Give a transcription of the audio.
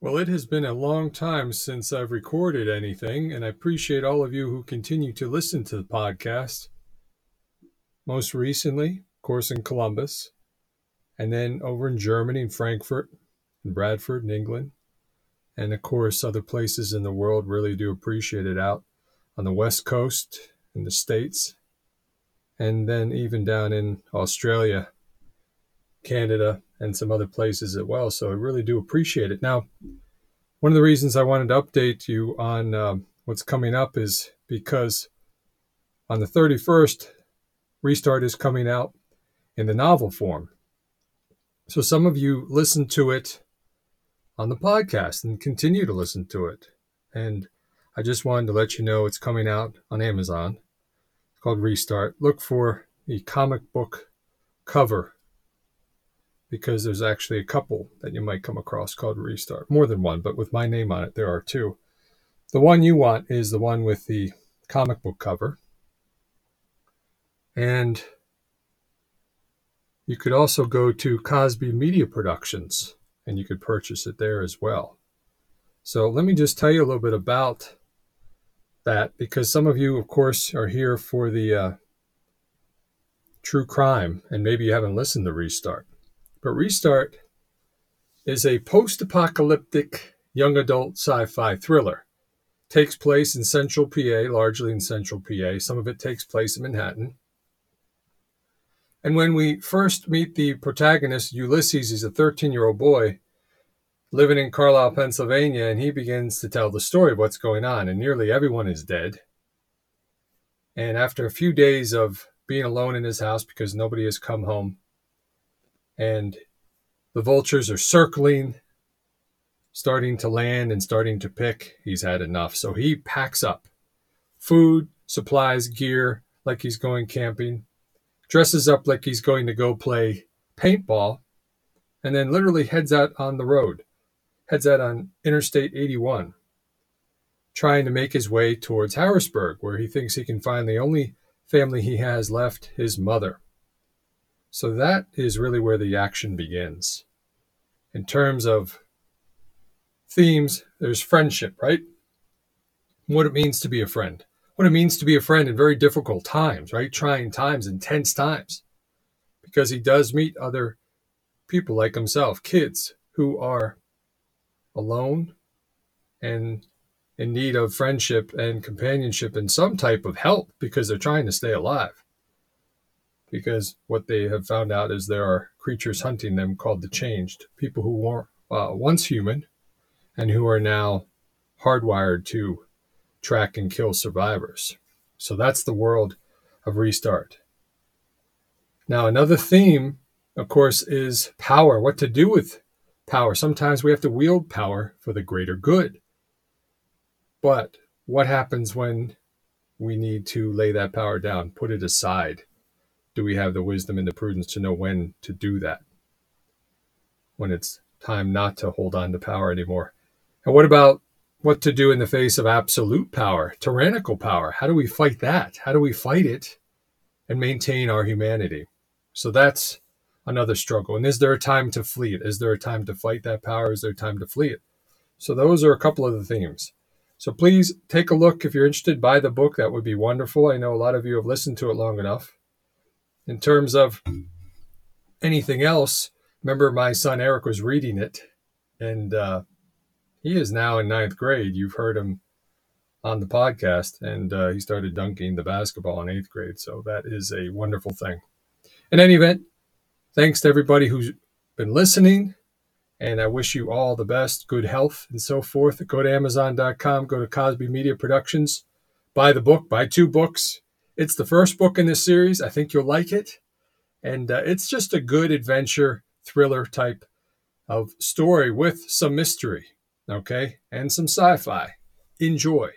Well, it has been a long time since I've recorded anything, and I appreciate all of you who continue to listen to the podcast. Most recently, of course, in Columbus, and then over in Germany, in Frankfurt, in Bradford, in England, and of course, other places in the world really do appreciate it out on the West Coast, in the States, and then even down in Australia, Canada, and some other places as well. So I really do appreciate it. Now, one of the reasons I wanted to update you on um, what's coming up is because on the 31st, Restart is coming out in the novel form. So some of you listen to it on the podcast and continue to listen to it. And I just wanted to let you know it's coming out on Amazon. It's called Restart. Look for the comic book cover because there's actually a couple that you might come across called Restart. More than one, but with my name on it, there are two. The one you want is the one with the comic book cover. And you could also go to Cosby Media Productions and you could purchase it there as well. So let me just tell you a little bit about that because some of you, of course, are here for the uh, true crime and maybe you haven't listened to Restart. But Restart is a post apocalyptic young adult sci fi thriller. Takes place in central PA, largely in central PA. Some of it takes place in Manhattan. And when we first meet the protagonist, Ulysses, he's a 13 year old boy living in Carlisle, Pennsylvania, and he begins to tell the story of what's going on. And nearly everyone is dead. And after a few days of being alone in his house because nobody has come home, and the vultures are circling, starting to land and starting to pick. He's had enough. So he packs up food, supplies, gear, like he's going camping, dresses up like he's going to go play paintball, and then literally heads out on the road, heads out on Interstate 81, trying to make his way towards Harrisburg, where he thinks he can find the only family he has left his mother. So that is really where the action begins. In terms of themes, there's friendship, right? What it means to be a friend. What it means to be a friend in very difficult times, right? Trying times, intense times. Because he does meet other people like himself, kids who are alone and in need of friendship and companionship and some type of help because they're trying to stay alive because what they have found out is there are creatures hunting them called the changed, people who were uh, once human and who are now hardwired to track and kill survivors. So that's the world of Restart. Now, another theme, of course, is power, what to do with power. Sometimes we have to wield power for the greater good. But what happens when we need to lay that power down, put it aside? Do we have the wisdom and the prudence to know when to do that? When it's time not to hold on to power anymore. And what about what to do in the face of absolute power, tyrannical power? How do we fight that? How do we fight it and maintain our humanity? So that's another struggle. And is there a time to flee it? Is there a time to fight that power? Is there a time to flee it? So those are a couple of the themes. So please take a look if you're interested. Buy the book. That would be wonderful. I know a lot of you have listened to it long enough in terms of anything else, remember my son Eric was reading it, and uh, he is now in ninth grade. You've heard him on the podcast, and uh, he started dunking the basketball in eighth grade. So that is a wonderful thing. In any event, thanks to everybody who's been listening. And I wish you all the best, good health, and so forth. Go to Amazon.com, go to Cosby Media Productions, buy the book, buy two books. It's the first book in this series. I think you'll like it. And uh, it's just a good adventure thriller type of story with some mystery, okay, and some sci fi. Enjoy.